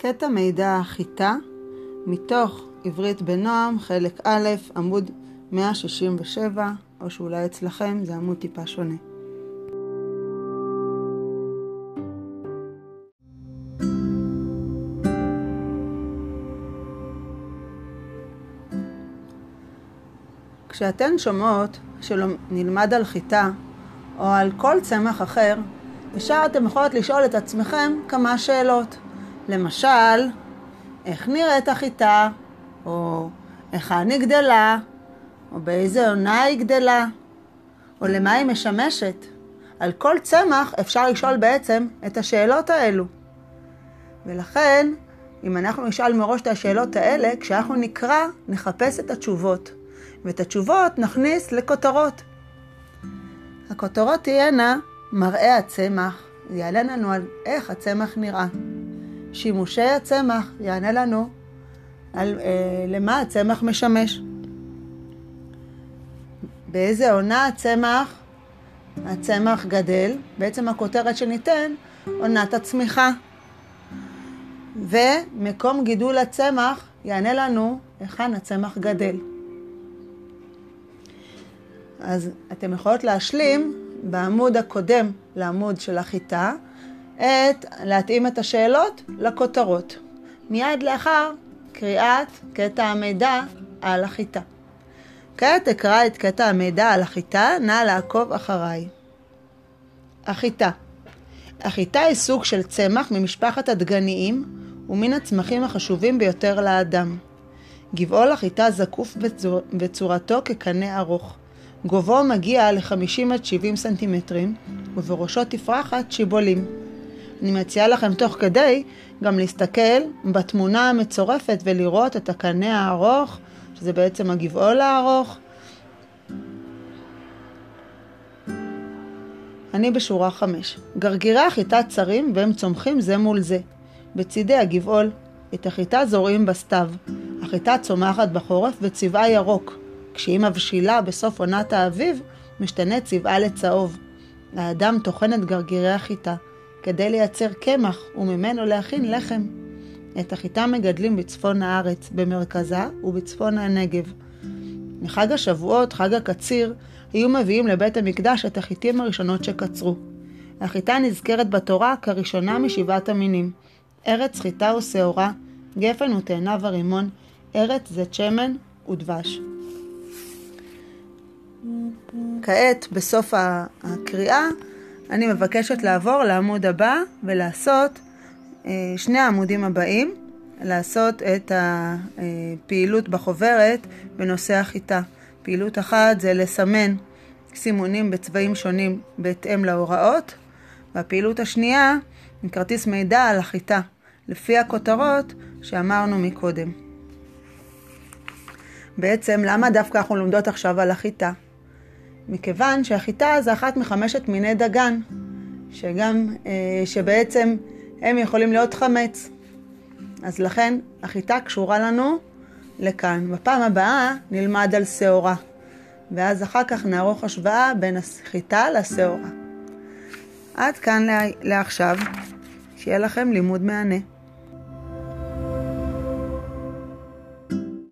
קטע מידע חיטה מתוך עברית בנועם, חלק א', עמוד 167, או שאולי אצלכם זה עמוד טיפה שונה. כשאתן שומעות שנלמד על חיטה, או על כל צמח אחר, ישר אתם יכולות לשאול את עצמכם כמה שאלות. למשל, איך נראית החיטה, או היכן היא גדלה, או באיזה עונה היא גדלה, או למה היא משמשת. על כל צמח אפשר לשאול בעצם את השאלות האלו. ולכן, אם אנחנו נשאל מראש את השאלות האלה, כשאנחנו נקרא, נחפש את התשובות. ואת התשובות נכניס לכותרות. הכותרות תהיינה מראה הצמח, זה יעלה לנו על איך הצמח נראה. שימושי הצמח יענה לנו על אה, למה הצמח משמש. באיזה עונה הצמח, הצמח גדל, בעצם הכותרת שניתן, עונת הצמיחה. ומקום גידול הצמח יענה לנו היכן הצמח גדל. אז אתם יכולות להשלים בעמוד הקודם לעמוד של החיטה, את, להתאים את השאלות לכותרות. מיד לאחר קריאת קטע המידע על החיטה. כעת אקרא את קטע המידע על החיטה, נא לעקוב אחריי. החיטה החיטה היא סוג של צמח ממשפחת הדגניים ומן הצמחים החשובים ביותר לאדם. גבעול החיטה זקוף בצור... בצורתו כקנה ארוך. גובהו מגיע ל-50 עד 70 סנטימטרים, ובראשו תפרחת שיבולים. אני מציעה לכם תוך כדי גם להסתכל בתמונה המצורפת ולראות את הקנה הארוך, שזה בעצם הגבעול הארוך. אני בשורה 5. גרגירי החיטה צרים והם צומחים זה מול זה. בצידי הגבעול, את החיטה זורעים בסתיו. החיטה צומחת בחורף וצבעה ירוק. כשהיא מבשילה בסוף עונת האביב, משתנה צבעה לצהוב. האדם טוחן את גרגירי החיטה כדי לייצר קמח וממנו להכין לחם. את החיטה מגדלים בצפון הארץ, במרכזה ובצפון הנגב. לחג השבועות, חג הקציר, היו מביאים לבית המקדש את החיטים הראשונות שקצרו. החיטה נזכרת בתורה כראשונה משבעת המינים. ארץ חיטה ושעורה, גפן ותאנה ורימון, ארץ זית שמן ודבש. כעת, בסוף הקריאה, אני מבקשת לעבור לעמוד הבא ולעשות אה, שני העמודים הבאים, לעשות את הפעילות בחוברת בנושא החיטה. פעילות אחת זה לסמן סימונים בצבעים שונים בהתאם להוראות, והפעילות השנייה היא כרטיס מידע על החיטה, לפי הכותרות שאמרנו מקודם. בעצם, למה דווקא אנחנו לומדות עכשיו על החיטה? מכיוון שהחיטה זה אחת מחמשת מיני דגן, שגם, אה, שבעצם הם יכולים להיות חמץ. אז לכן החיטה קשורה לנו לכאן. בפעם הבאה נלמד על שעורה, ואז אחר כך נערוך השוואה בין החיטה לשעורה. עד כאן לעכשיו, שיהיה לכם לימוד מהנה.